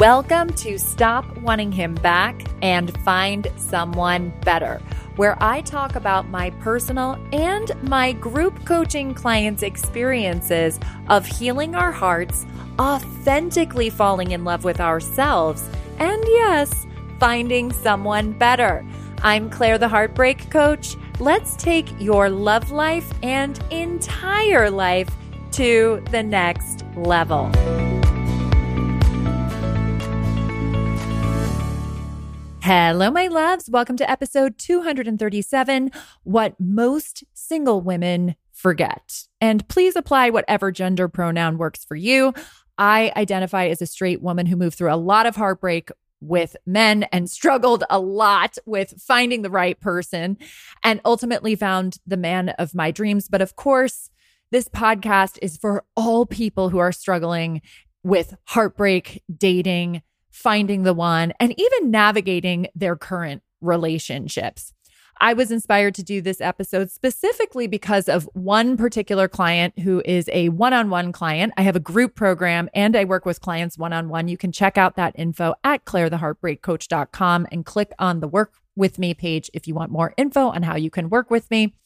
Welcome to Stop Wanting Him Back and Find Someone Better, where I talk about my personal and my group coaching clients' experiences of healing our hearts, authentically falling in love with ourselves, and yes, finding someone better. I'm Claire, the Heartbreak Coach. Let's take your love life and entire life to the next level. Hello, my loves. Welcome to episode 237 What Most Single Women Forget. And please apply whatever gender pronoun works for you. I identify as a straight woman who moved through a lot of heartbreak with men and struggled a lot with finding the right person and ultimately found the man of my dreams. But of course, this podcast is for all people who are struggling with heartbreak, dating, finding the one, and even navigating their current relationships. I was inspired to do this episode specifically because of one particular client who is a one on one client. I have a group program and I work with clients one on one. You can check out that info at clairetheheartbreakcoach.com and click on the work with me page if you want more info on how you can work with me.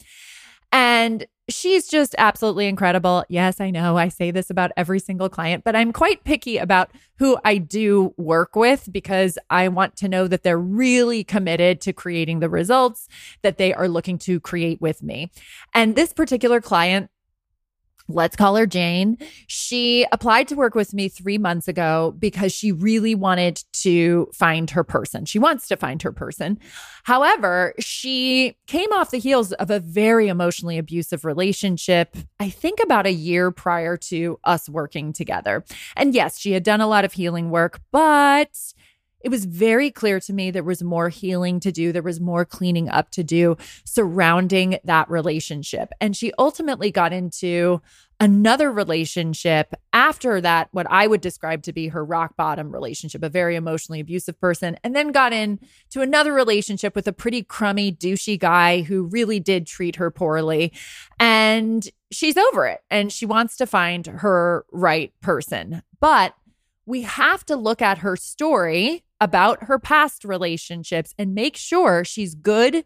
And she's just absolutely incredible. Yes, I know I say this about every single client, but I'm quite picky about who I do work with because I want to know that they're really committed to creating the results that they are looking to create with me. And this particular client let's call her Jane. She applied to work with me three months ago because she really wanted to find her person. She wants to find her person. However, she came off the heels of a very emotionally abusive relationship, I think about a year prior to us working together. And yes, she had done a lot of healing work, but it was very clear to me there was more healing to do. There was more cleaning up to do surrounding that relationship. And she ultimately got into another relationship after that, what I would describe to be her rock bottom relationship, a very emotionally abusive person, and then got into another relationship with a pretty crummy, douchey guy who really did treat her poorly. And she's over it and she wants to find her right person. But we have to look at her story about her past relationships and make sure she's good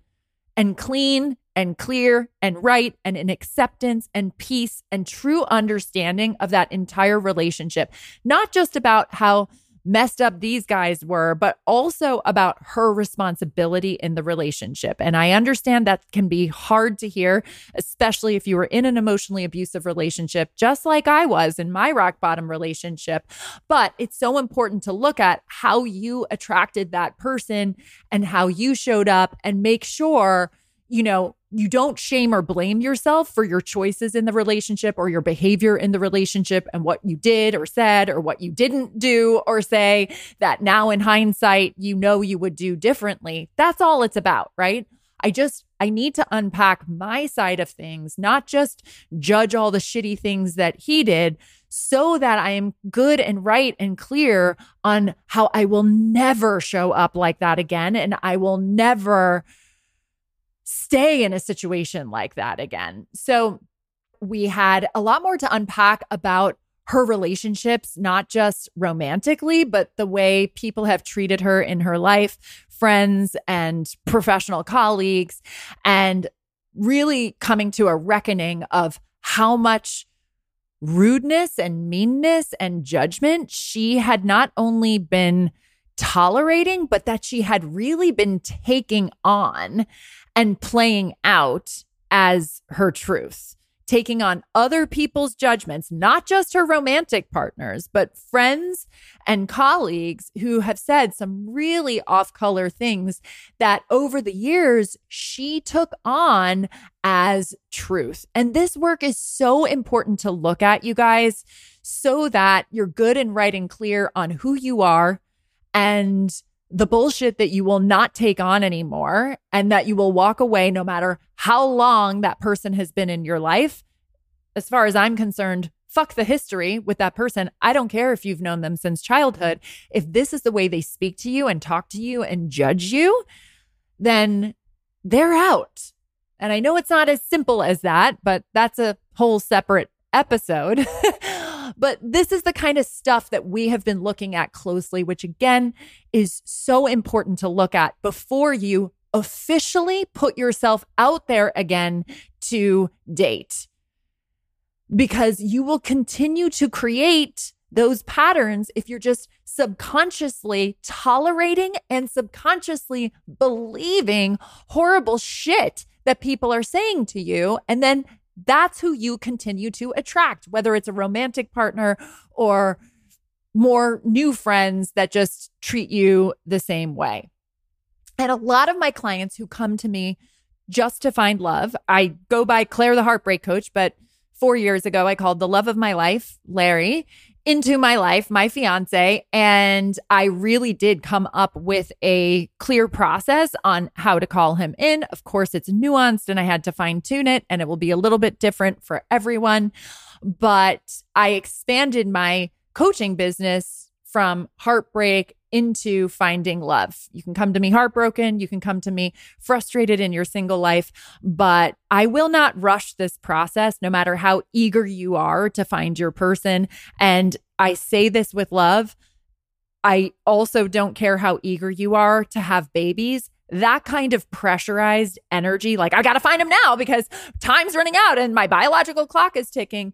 and clean and clear and right and in acceptance and peace and true understanding of that entire relationship. Not just about how messed up these guys were, but also about her responsibility in the relationship. And I understand that can be hard to hear, especially if you were in an emotionally abusive relationship, just like I was in my rock bottom relationship. But it's so important to look at how you attracted that person and how you showed up and make sure, you know, you don't shame or blame yourself for your choices in the relationship or your behavior in the relationship and what you did or said or what you didn't do or say that now in hindsight you know you would do differently. That's all it's about, right? I just I need to unpack my side of things, not just judge all the shitty things that he did so that I am good and right and clear on how I will never show up like that again and I will never stay in a situation like that again. So we had a lot more to unpack about her relationships, not just romantically, but the way people have treated her in her life, friends and professional colleagues, and really coming to a reckoning of how much rudeness and meanness and judgment she had not only been tolerating, but that she had really been taking on and playing out as her truth, taking on other people's judgments, not just her romantic partners, but friends and colleagues who have said some really off color things that over the years she took on as truth. And this work is so important to look at, you guys, so that you're good and right and clear on who you are and the bullshit that you will not take on anymore and that you will walk away no matter how long that person has been in your life. As far as I'm concerned, fuck the history with that person. I don't care if you've known them since childhood. If this is the way they speak to you and talk to you and judge you, then they're out. And I know it's not as simple as that, but that's a whole separate episode. But this is the kind of stuff that we have been looking at closely, which again is so important to look at before you officially put yourself out there again to date. Because you will continue to create those patterns if you're just subconsciously tolerating and subconsciously believing horrible shit that people are saying to you. And then that's who you continue to attract, whether it's a romantic partner or more new friends that just treat you the same way. And a lot of my clients who come to me just to find love, I go by Claire the Heartbreak Coach, but four years ago, I called the love of my life, Larry into my life, my fiance, and I really did come up with a clear process on how to call him in. Of course, it's nuanced and I had to fine tune it, and it will be a little bit different for everyone. But I expanded my coaching business from heartbreak into finding love. You can come to me heartbroken, you can come to me frustrated in your single life, but I will not rush this process no matter how eager you are to find your person. And I say this with love. I also don't care how eager you are to have babies. That kind of pressurized energy, like, I got to find him now because time's running out and my biological clock is ticking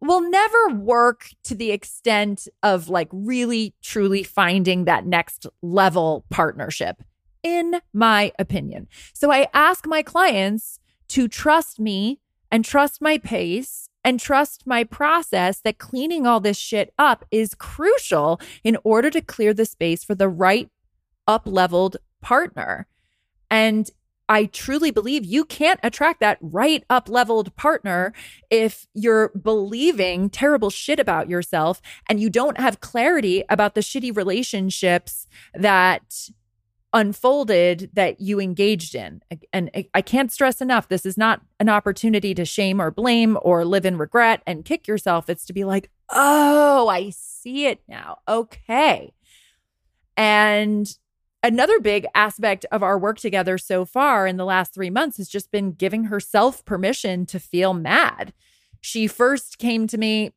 will never work to the extent of like really truly finding that next level partnership, in my opinion. So I ask my clients to trust me and trust my pace and trust my process that cleaning all this shit up is crucial in order to clear the space for the right up leveled partner. And I truly believe you can't attract that right up leveled partner if you're believing terrible shit about yourself and you don't have clarity about the shitty relationships that unfolded that you engaged in. And I can't stress enough this is not an opportunity to shame or blame or live in regret and kick yourself. It's to be like, oh, I see it now. Okay. And another big aspect of our work together so far in the last three months has just been giving herself permission to feel mad. She first came to me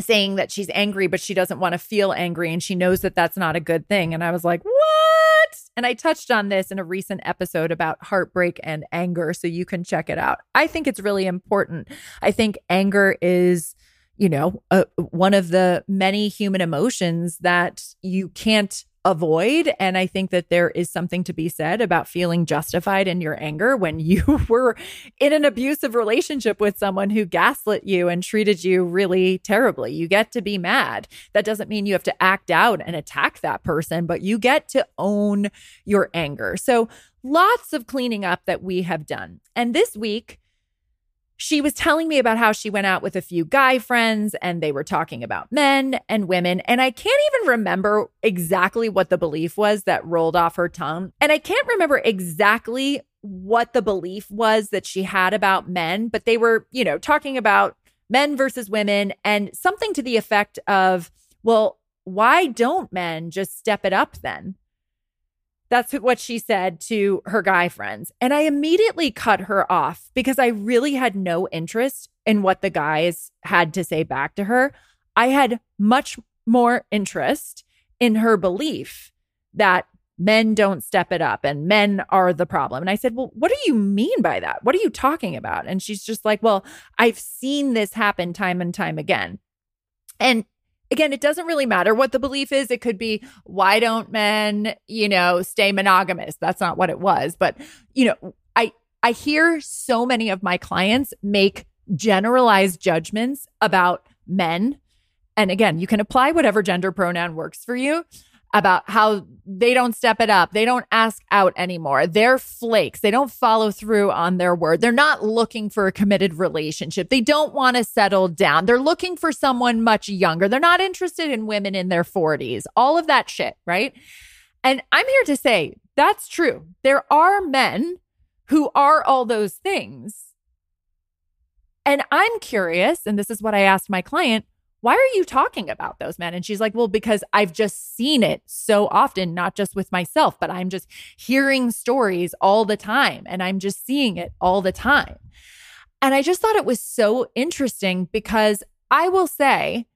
saying that she's angry, but she doesn't want to feel angry and she knows that that's not a good thing. And I was like, what? And I touched on this in a recent episode about heartbreak and anger. So you can check it out. I think it's really important. I think anger is you know, uh, one of the many human emotions that you can't avoid. And I think that there is something to be said about feeling justified in your anger when you were in an abusive relationship with someone who gaslit you and treated you really terribly. You get to be mad. That doesn't mean you have to act out and attack that person, but you get to own your anger. So, lots of cleaning up that we have done. And this week, she was telling me about how she went out with a few guy friends and they were talking about men and women. And I can't even remember exactly what the belief was that rolled off her tongue. And I can't remember exactly what the belief was that she had about men, but they were, you know, talking about men versus women and something to the effect of, well, why don't men just step it up then? That's what she said to her guy friends. And I immediately cut her off because I really had no interest in what the guys had to say back to her. I had much more interest in her belief that men don't step it up and men are the problem. And I said, Well, what do you mean by that? What are you talking about? And she's just like, Well, I've seen this happen time and time again. And again, it doesn't really matter what the belief is. It could be, why don't men, you know, stay monogamous? That's not what it was. But, you know, I, I hear so many of my clients make generalized judgments about men. And again, you can apply whatever gender pronoun works for you about how they don't step it up. They don't ask out anymore. They're flakes. They don't follow through on their word. They're not looking for a committed relationship. They don't want to settle down. They're looking for someone much younger. They're not interested in women in their 40s. All of that shit, right? And I'm here to say that's true. There are men who are all those things. And I'm curious, and this is what I asked my client why are you talking about those men? And she's like, well, because I've just seen it so often, not just with myself, but I'm just hearing stories all the time and I'm just seeing it all the time. And I just thought it was so interesting because I will say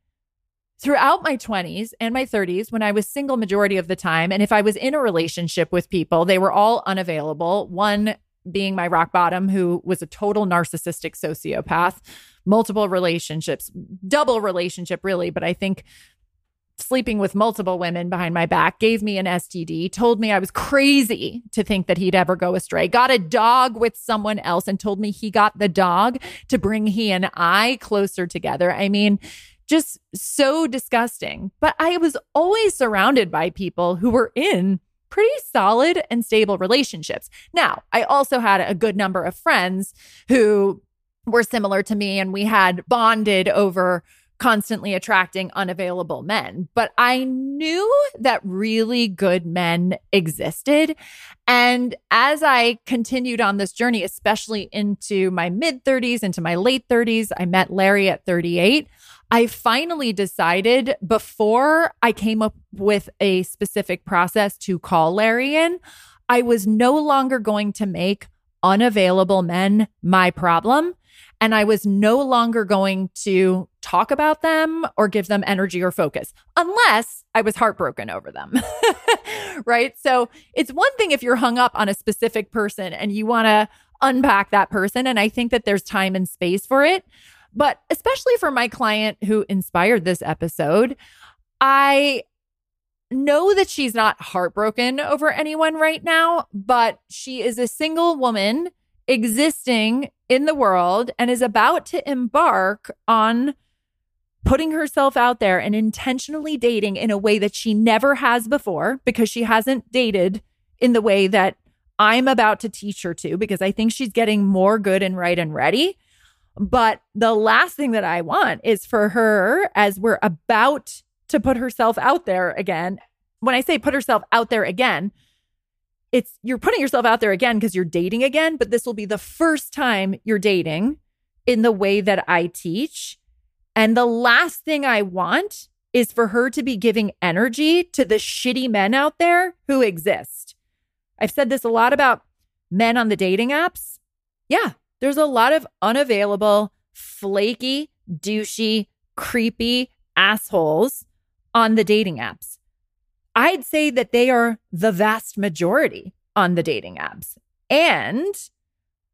throughout my 20s and my 30s when I was single majority of the time and if I was in a relationship with people they were all unavailable one being my rock bottom who was a total narcissistic sociopath multiple relationships double relationship really but I think sleeping with multiple women behind my back gave me an STD told me I was crazy to think that he'd ever go astray got a dog with someone else and told me he got the dog to bring he and I closer together I mean just so disgusting. But I was always surrounded by people who were in pretty solid and stable relationships. Now, I also had a good number of friends who were similar to me, and we had bonded over constantly attracting unavailable men. But I knew that really good men existed. And as I continued on this journey, especially into my mid 30s, into my late 30s, I met Larry at 38. I finally decided before I came up with a specific process to call Larry in, I was no longer going to make unavailable men my problem. And I was no longer going to talk about them or give them energy or focus unless I was heartbroken over them. right. So it's one thing if you're hung up on a specific person and you want to unpack that person. And I think that there's time and space for it. But especially for my client who inspired this episode, I know that she's not heartbroken over anyone right now, but she is a single woman existing in the world and is about to embark on putting herself out there and intentionally dating in a way that she never has before because she hasn't dated in the way that I'm about to teach her to because I think she's getting more good and right and ready. But the last thing that I want is for her, as we're about to put herself out there again. When I say put herself out there again, it's you're putting yourself out there again because you're dating again, but this will be the first time you're dating in the way that I teach. And the last thing I want is for her to be giving energy to the shitty men out there who exist. I've said this a lot about men on the dating apps. Yeah, there's a lot of unavailable, flaky, douchey, creepy assholes on the dating apps. I'd say that they are the vast majority on the dating apps. And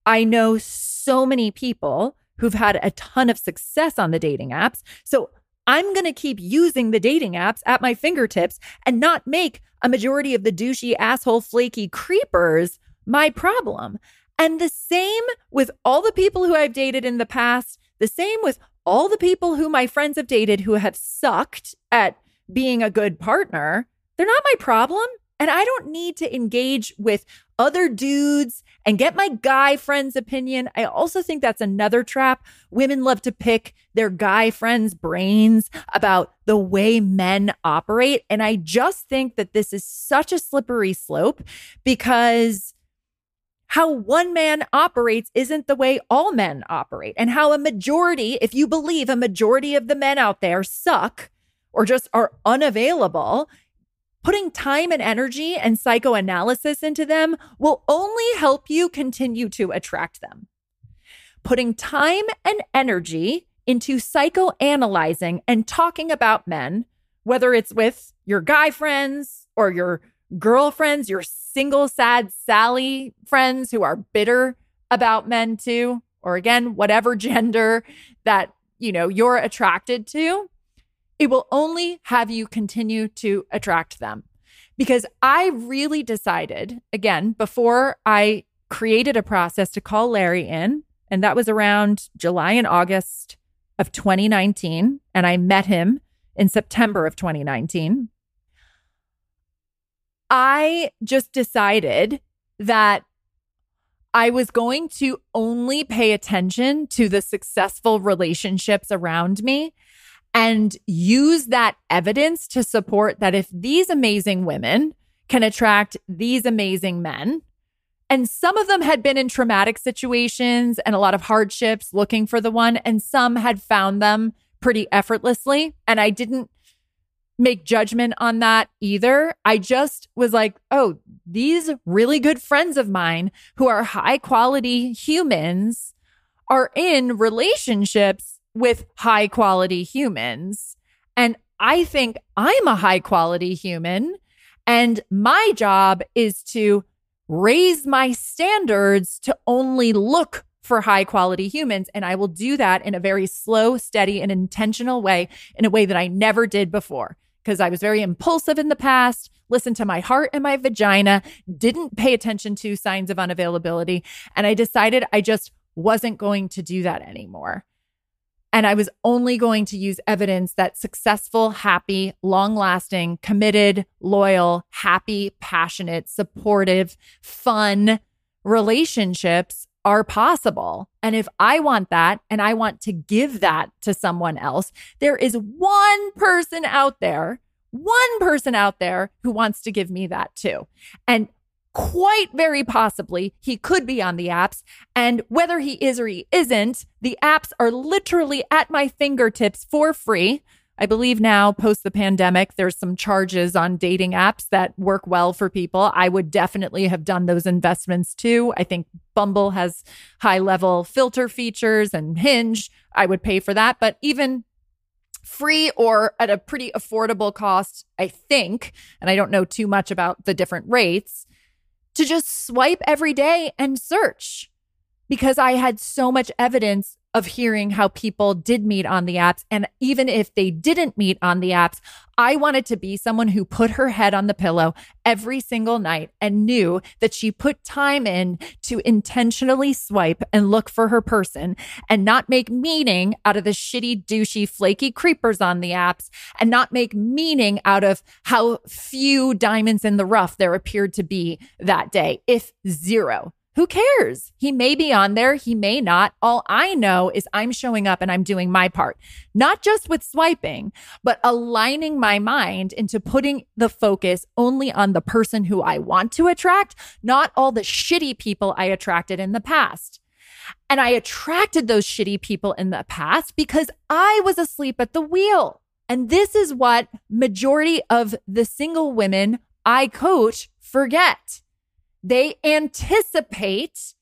I know so many people who've had a ton of success on the dating apps. So I'm going to keep using the dating apps at my fingertips and not make a majority of the douchey, asshole, flaky creepers my problem. And the same with all the people who I've dated in the past, the same with all the people who my friends have dated who have sucked at being a good partner. They're not my problem. And I don't need to engage with other dudes and get my guy friend's opinion. I also think that's another trap. Women love to pick their guy friends' brains about the way men operate. And I just think that this is such a slippery slope because how one man operates isn't the way all men operate, and how a majority, if you believe a majority of the men out there suck or just are unavailable, putting time and energy and psychoanalysis into them will only help you continue to attract them. Putting time and energy into psychoanalyzing and talking about men, whether it's with your guy friends or your girlfriends, your single sad Sally friends who are bitter about men too, or again, whatever gender that, you know, you're attracted to, it will only have you continue to attract them. Because I really decided, again, before I created a process to call Larry in, and that was around July and August of 2019. And I met him in September of 2019. I just decided that I was going to only pay attention to the successful relationships around me and use that evidence to support that if these amazing women can attract these amazing men, and some of them had been in traumatic situations and a lot of hardships looking for the one, and some had found them pretty effortlessly. And I didn't make judgment on that either. I just was like, oh, these really good friends of mine who are high quality humans are in relationships with high quality humans. And I think I'm a high quality human. And my job is to raise my standards to only look for high quality humans. And I will do that in a very slow, steady, and intentional way, in a way that I never did before. Because I was very impulsive in the past, listened to my heart and my vagina, didn't pay attention to signs of unavailability. And I decided I just wasn't going to do that anymore. And I was only going to use evidence that successful, happy, long lasting, committed, loyal, happy, passionate, supportive, fun relationships are possible. And if I want that and I want to give that to someone else, there is one person out there, one person out there who wants to give me that too. And quite very possibly he could be on the apps. And whether he is or he isn't, the apps are literally at my fingertips for free. I believe now, post the pandemic, there's some charges on dating apps that work well for people. I would definitely have done those investments too. I think Bumble has high level filter features and Hinge. I would pay for that. But even free or at a pretty affordable cost, I think, and I don't know too much about the different rates, to just swipe every day and search because I had so much evidence of hearing how people did meet on the apps. And even if they didn't meet on the apps, I wanted to be someone who put her head on the pillow every single night and knew that she put time in to intentionally swipe and look for her person and not make meaning out of the shitty, douchey, flaky creepers on the apps and not make meaning out of how few diamonds in the rough there appeared to be that day, if zero. Who cares? He may be on there, he may not. All I know is I'm showing up and I'm doing my part, not just with swiping, but aligning my mind into putting the focus only on the person who I want to attract, not all the shitty people I attracted in the past. And I attracted those shitty people in the past because I was asleep at the wheel. And this is what majority of the single women I coach forget. They anticipate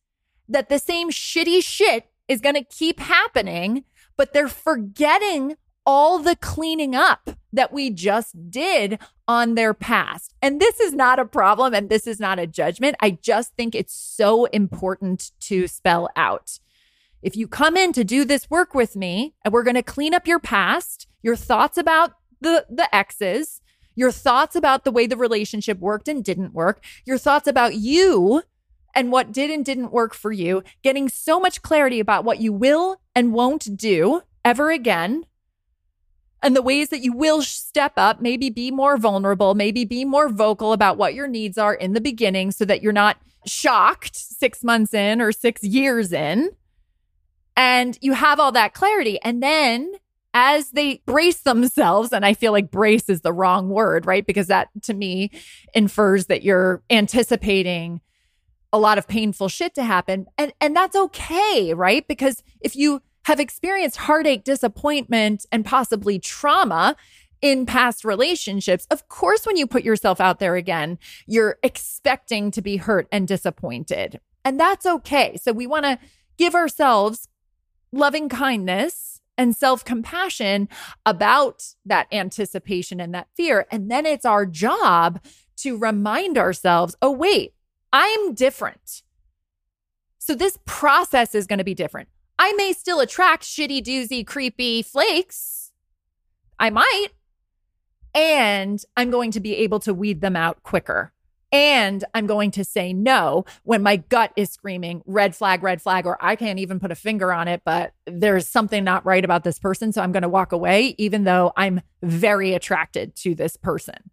that the same shitty shit is going to keep happening, but they're forgetting all the cleaning up that we just did on their past. And this is not a problem and this is not a judgment. I just think it's so important to spell out. If you come in to do this work with me and we're going to clean up your past, your thoughts about the the exes, your thoughts about the way the relationship worked and didn't work, your thoughts about you and what did and didn't work for you, getting so much clarity about what you will and won't do ever again, and the ways that you will step up, maybe be more vulnerable, maybe be more vocal about what your needs are in the beginning so that you're not shocked six months in or six years in. And you have all that clarity. And then as they brace themselves, and I feel like brace is the wrong word, right? Because that to me infers that you're anticipating a lot of painful shit to happen. And and that's okay, right? Because if you have experienced heartache, disappointment, and possibly trauma in past relationships, of course, when you put yourself out there again, you're expecting to be hurt and disappointed. And that's okay. So we want to give ourselves loving kindness and self compassion about that anticipation and that fear. And then it's our job to remind ourselves oh, wait, I'm different. So this process is going to be different. I may still attract shitty, doozy, creepy flakes. I might. And I'm going to be able to weed them out quicker. And I'm going to say no when my gut is screaming red flag, red flag, or I can't even put a finger on it, but there's something not right about this person. So I'm going to walk away, even though I'm very attracted to this person.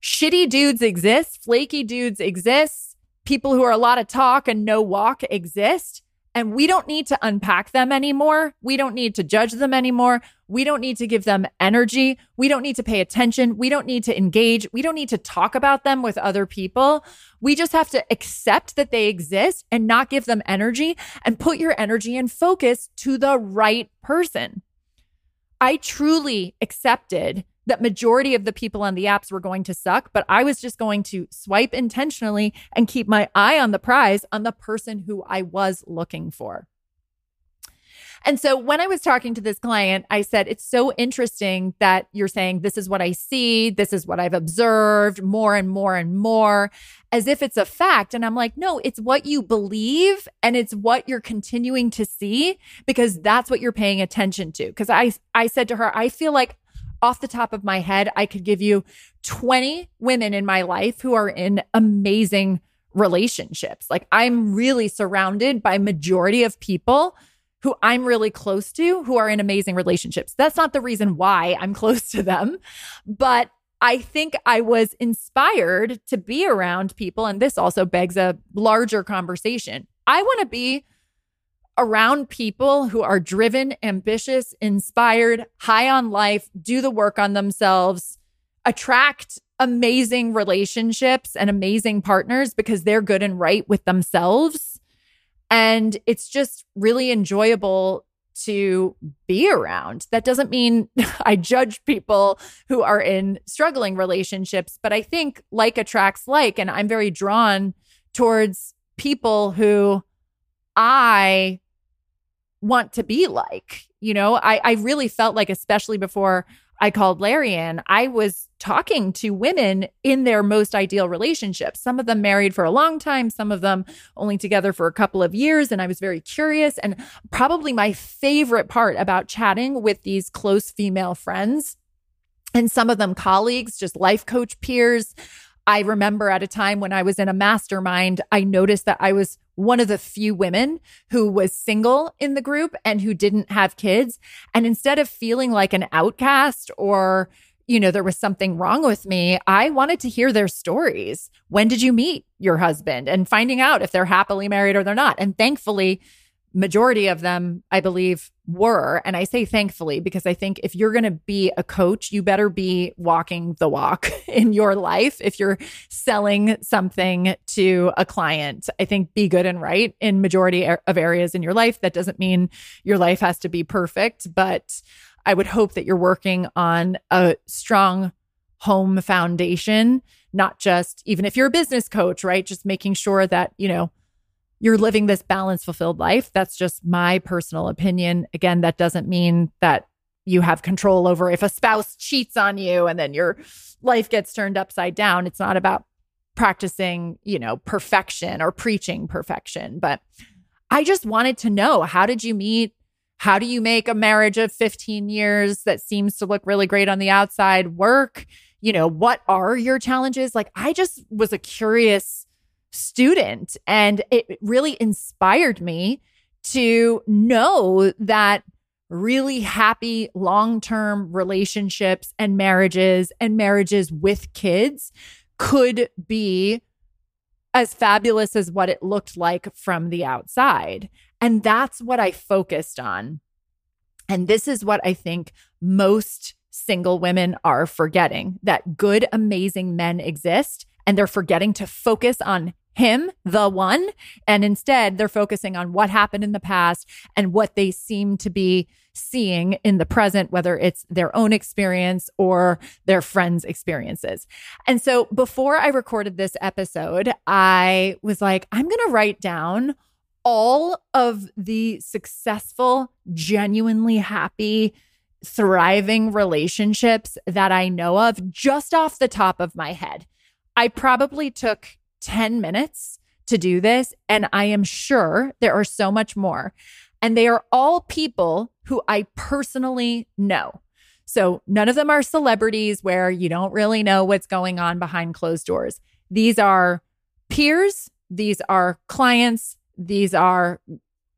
Shitty dudes exist, flaky dudes exist, people who are a lot of talk and no walk exist. And we don't need to unpack them anymore. We don't need to judge them anymore. We don't need to give them energy. We don't need to pay attention. We don't need to engage. We don't need to talk about them with other people. We just have to accept that they exist and not give them energy and put your energy and focus to the right person. I truly accepted that majority of the people on the apps were going to suck, but I was just going to swipe intentionally and keep my eye on the prize on the person who I was looking for. And so when I was talking to this client, I said, It's so interesting that you're saying, This is what I see, this is what I've observed more and more and more, as if it's a fact. And I'm like, No, it's what you believe and it's what you're continuing to see because that's what you're paying attention to. Because I, I said to her, I feel like off the top of my head, I could give you 20 women in my life who are in amazing relationships. Like I'm really surrounded by majority of people who I'm really close to who are in amazing relationships. That's not the reason why I'm close to them, but I think I was inspired to be around people. And this also begs a larger conversation. I want to be around people who are driven, ambitious, inspired, high on life, do the work on themselves, attract amazing relationships and amazing partners because they're good and right with themselves. And it's just really enjoyable to be around. That doesn't mean I judge people who are in struggling relationships, but I think like attracts like. And I'm very drawn towards people who I want to be like. You know, I, I really felt like, especially before I called Larry in, I was talking to women in their most ideal relationships. Some of them married for a long time, some of them only together for a couple of years. And I was very curious. And probably my favorite part about chatting with these close female friends and some of them colleagues, just life coach peers. I remember at a time when I was in a mastermind, I noticed that I was one of the few women who was single in the group and who didn't have kids. And instead of feeling like an outcast or, you know, there was something wrong with me, I wanted to hear their stories. When did you meet your husband? And finding out if they're happily married or they're not. And thankfully, majority of them, I believe, were. And I say thankfully because I think if you're going to be a coach, you better be walking the walk in your life. If you're selling something to a client, I think be good and right in majority of areas in your life. That doesn't mean your life has to be perfect, but I would hope that you're working on a strong home foundation, not just even if you're a business coach, right? Just making sure that, you know, you're living this balanced, fulfilled life. That's just my personal opinion. Again, that doesn't mean that you have control over if a spouse cheats on you and then your life gets turned upside down. It's not about practicing, you know, perfection or preaching perfection. But I just wanted to know how did you meet? How do you make a marriage of 15 years that seems to look really great on the outside work? You know, what are your challenges? Like, I just was a curious student. And it really inspired me to know that really happy long term relationships and marriages and marriages with kids could be as fabulous as what it looked like from the outside. And that's what I focused on. And this is what I think most single women are forgetting that good, amazing men exist and they're forgetting to focus on him, the one. And instead, they're focusing on what happened in the past and what they seem to be seeing in the present, whether it's their own experience or their friends' experiences. And so before I recorded this episode, I was like, I'm going to write down all of the successful, genuinely happy, thriving relationships that I know of just off the top of my head. I probably took 10 minutes to do this. And I am sure there are so much more. And they are all people who I personally know. So none of them are celebrities where you don't really know what's going on behind closed doors. These are peers, these are clients, these are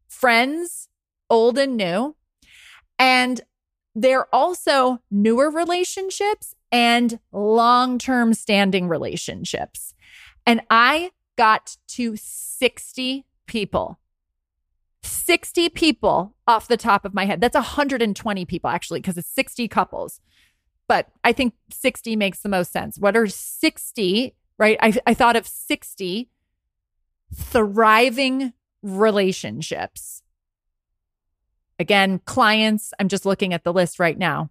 friends, old and new. And they're also newer relationships and long term standing relationships. And I got to 60 people. 60 people off the top of my head. That's 120 people actually, because it's 60 couples. But I think 60 makes the most sense. What are 60, right? I, I thought of 60 thriving relationships. Again, clients, I'm just looking at the list right now.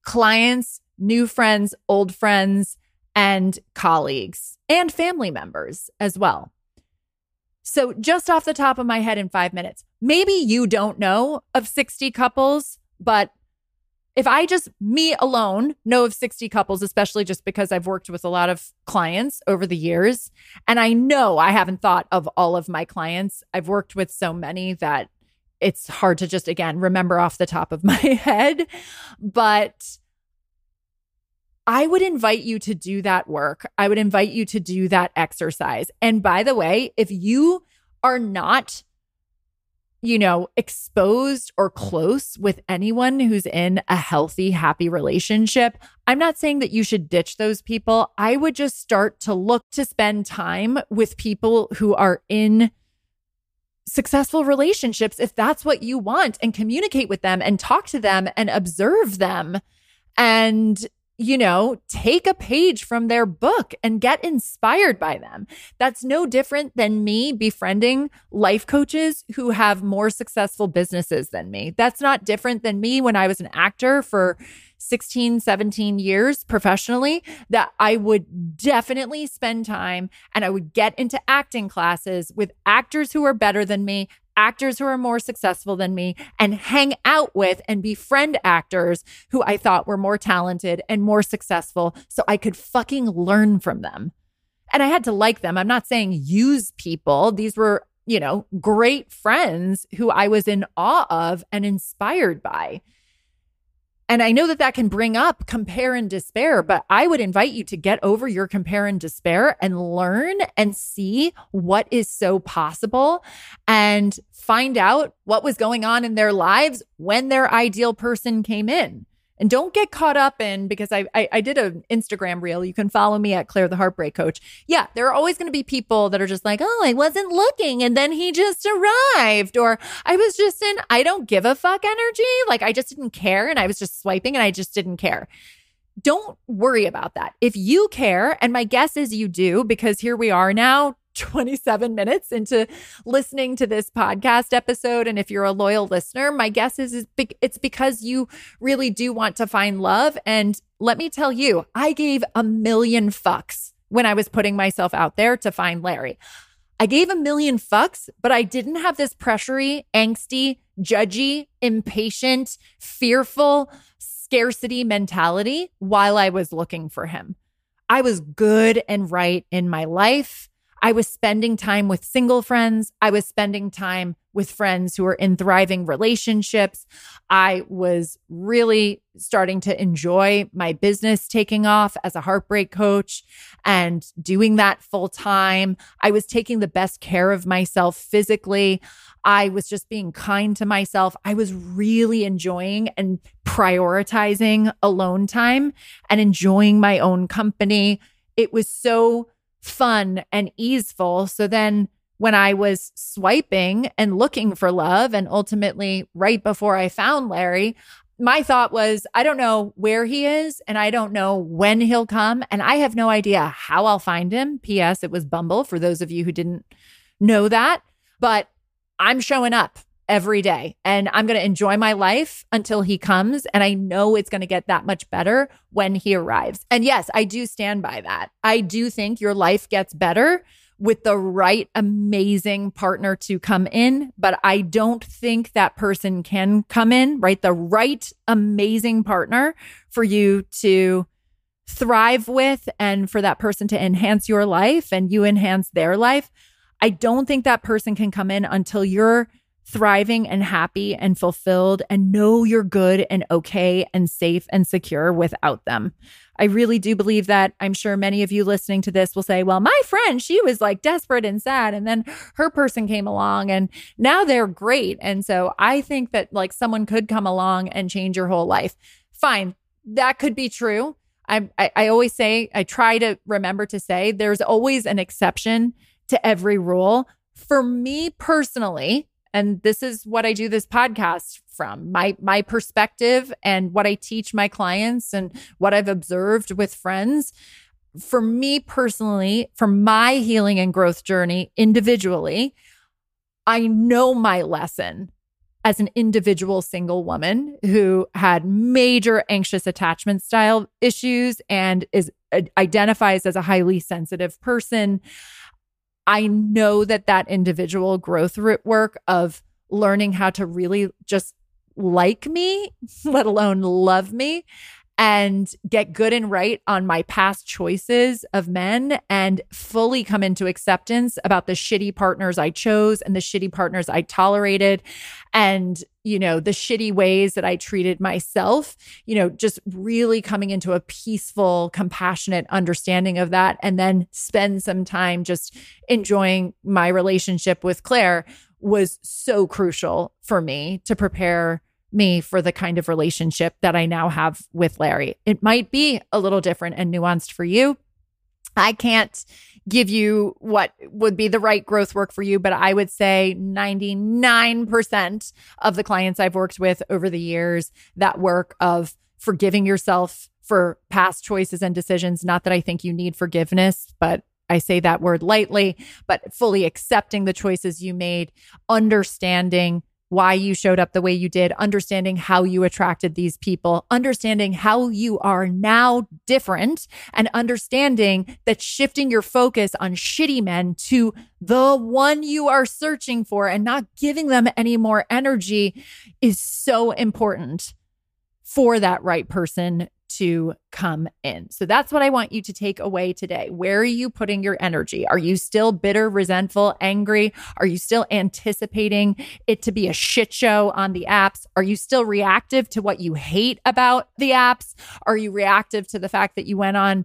Clients, new friends, old friends, and colleagues and family members as well. So, just off the top of my head in five minutes, maybe you don't know of 60 couples, but if I just, me alone, know of 60 couples, especially just because I've worked with a lot of clients over the years, and I know I haven't thought of all of my clients, I've worked with so many that it's hard to just, again, remember off the top of my head. But I would invite you to do that work. I would invite you to do that exercise. And by the way, if you are not you know, exposed or close with anyone who's in a healthy, happy relationship. I'm not saying that you should ditch those people. I would just start to look to spend time with people who are in successful relationships if that's what you want and communicate with them and talk to them and observe them and you know, take a page from their book and get inspired by them. That's no different than me befriending life coaches who have more successful businesses than me. That's not different than me when I was an actor for 16, 17 years professionally, that I would definitely spend time and I would get into acting classes with actors who are better than me actors who are more successful than me and hang out with and befriend actors who I thought were more talented and more successful so I could fucking learn from them. And I had to like them. I'm not saying use people. These were, you know, great friends who I was in awe of and inspired by. And I know that that can bring up compare and despair, but I would invite you to get over your compare and despair and learn and see what is so possible and find out what was going on in their lives when their ideal person came in. And don't get caught up in because I, I, I did an Instagram reel. You can follow me at Claire the Heartbreak Coach. Yeah, there are always going to be people that are just like, oh, I wasn't looking, and then he just arrived, or I was just in I don't give a fuck energy. Like I just didn't care, and I was just swiping, and I just didn't care. Don't worry about that. If you care, and my guess is you do, because here we are now, 27 minutes into listening to this podcast episode. And if you're a loyal listener my guess is it's because you really do want to find love. And let me tell you i gave a million fucks when i was putting myself out there to find larry. I gave a million fucks but i didn't have this pressury angsty judgy impatient fearful scarcity mentality while i was looking for him. I was good and right in my life. I was spending time with single friends. I was spending time with friends who were in thriving relationships. I was really starting to enjoy my business taking off as a heartbreak coach and doing that full time. I was taking the best care of myself physically. I was just being kind to myself. I was really enjoying and prioritizing alone time and enjoying my own company. It was so fun and easeful. So then when I was swiping and looking for love, and ultimately right before I found Larry, my thought was, I don't know where he is and I don't know when he'll come. And I have no idea how I'll find him. P.S. It was Bumble for those of you who didn't know that. But I'm showing up every day and I'm going to enjoy my life until he comes. And I know it's going to get that much better when he arrives. And yes, I do stand by that. I do think your life gets better with the right amazing partner to come in, but I don't think that person can come in, right? The right amazing partner for you to thrive with and for that person to enhance your life and you enhance their life. I don't think that person can come in until you're thriving and happy and fulfilled and know you're good and okay and safe and secure without them. I really do believe that. I'm sure many of you listening to this will say, well, my friend, she was like desperate and sad. And then her person came along and now they're great. And so I think that like someone could come along and change your whole life. Fine. That could be true. I, I, I always say, I try to remember to say there's always an exception to every rule. For me personally, and this is what I do this podcast from my my perspective and what I teach my clients and what I've observed with friends. For me personally for my healing and growth journey individually I know my lesson as an individual single woman who had major anxious attachment style issues and is uh, identifies as a highly sensitive person I know that that individual growth work of learning how to really just like me, let alone love me and get good and right on my past choices of men and fully come into acceptance about the shitty partners I chose and the shitty partners I tolerated and you know the shitty ways that I treated myself you know just really coming into a peaceful compassionate understanding of that and then spend some time just enjoying my relationship with Claire was so crucial for me to prepare me for the kind of relationship that I now have with Larry. It might be a little different and nuanced for you. I can't give you what would be the right growth work for you, but I would say 99% of the clients I've worked with over the years, that work of forgiving yourself for past choices and decisions. Not that I think you need forgiveness, but I say that word lightly, but fully accepting the choices you made, understanding why you showed up the way you did, understanding how you attracted these people, understanding how you are now different, and understanding that shifting your focus on shitty men to the one you are searching for and not giving them any more energy is so important for that right person to come in. So that's what I want you to take away today. Where are you putting your energy? Are you still bitter, resentful, angry? Are you still anticipating it to be a shit show on the apps? Are you still reactive to what you hate about the apps? Are you reactive to the fact that you went on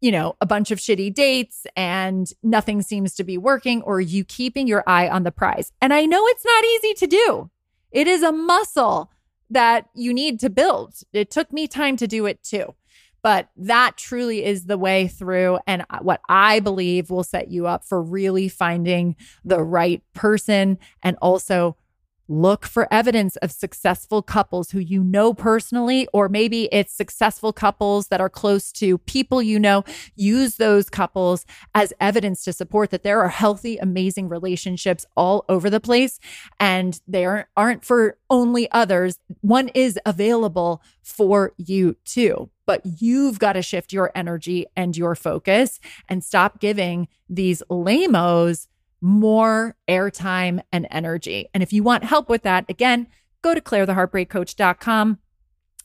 you know, a bunch of shitty dates and nothing seems to be working, or you keeping your eye on the prize? And I know it's not easy to do. It is a muscle that you need to build. It took me time to do it too. But that truly is the way through, and what I believe will set you up for really finding the right person and also Look for evidence of successful couples who you know personally, or maybe it's successful couples that are close to people you know. Use those couples as evidence to support that there are healthy, amazing relationships all over the place and they aren't, aren't for only others. One is available for you too. But you've got to shift your energy and your focus and stop giving these lamos more airtime and energy. And if you want help with that, again, go to clairetheheartbreakcoach.com.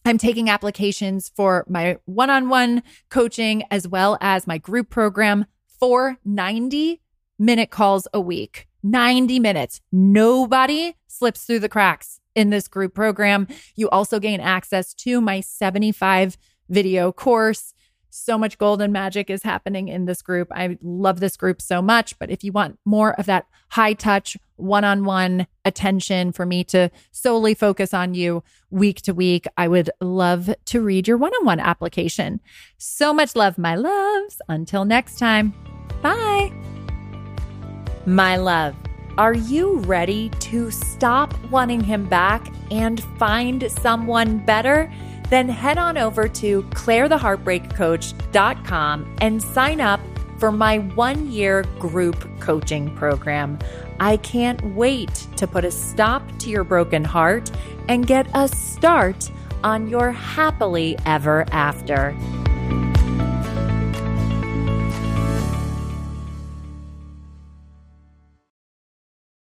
I'm taking applications for my one on one coaching as well as my group program for 90 minute calls a week. 90 minutes. Nobody slips through the cracks in this group program. You also gain access to my 75 video course so much golden magic is happening in this group. I love this group so much. But if you want more of that high touch, one on one attention for me to solely focus on you week to week, I would love to read your one on one application. So much love, my loves. Until next time, bye. My love, are you ready to stop wanting him back and find someone better? Then head on over to clairetheheartbreakcoach.com and sign up for my one year group coaching program. I can't wait to put a stop to your broken heart and get a start on your happily ever after.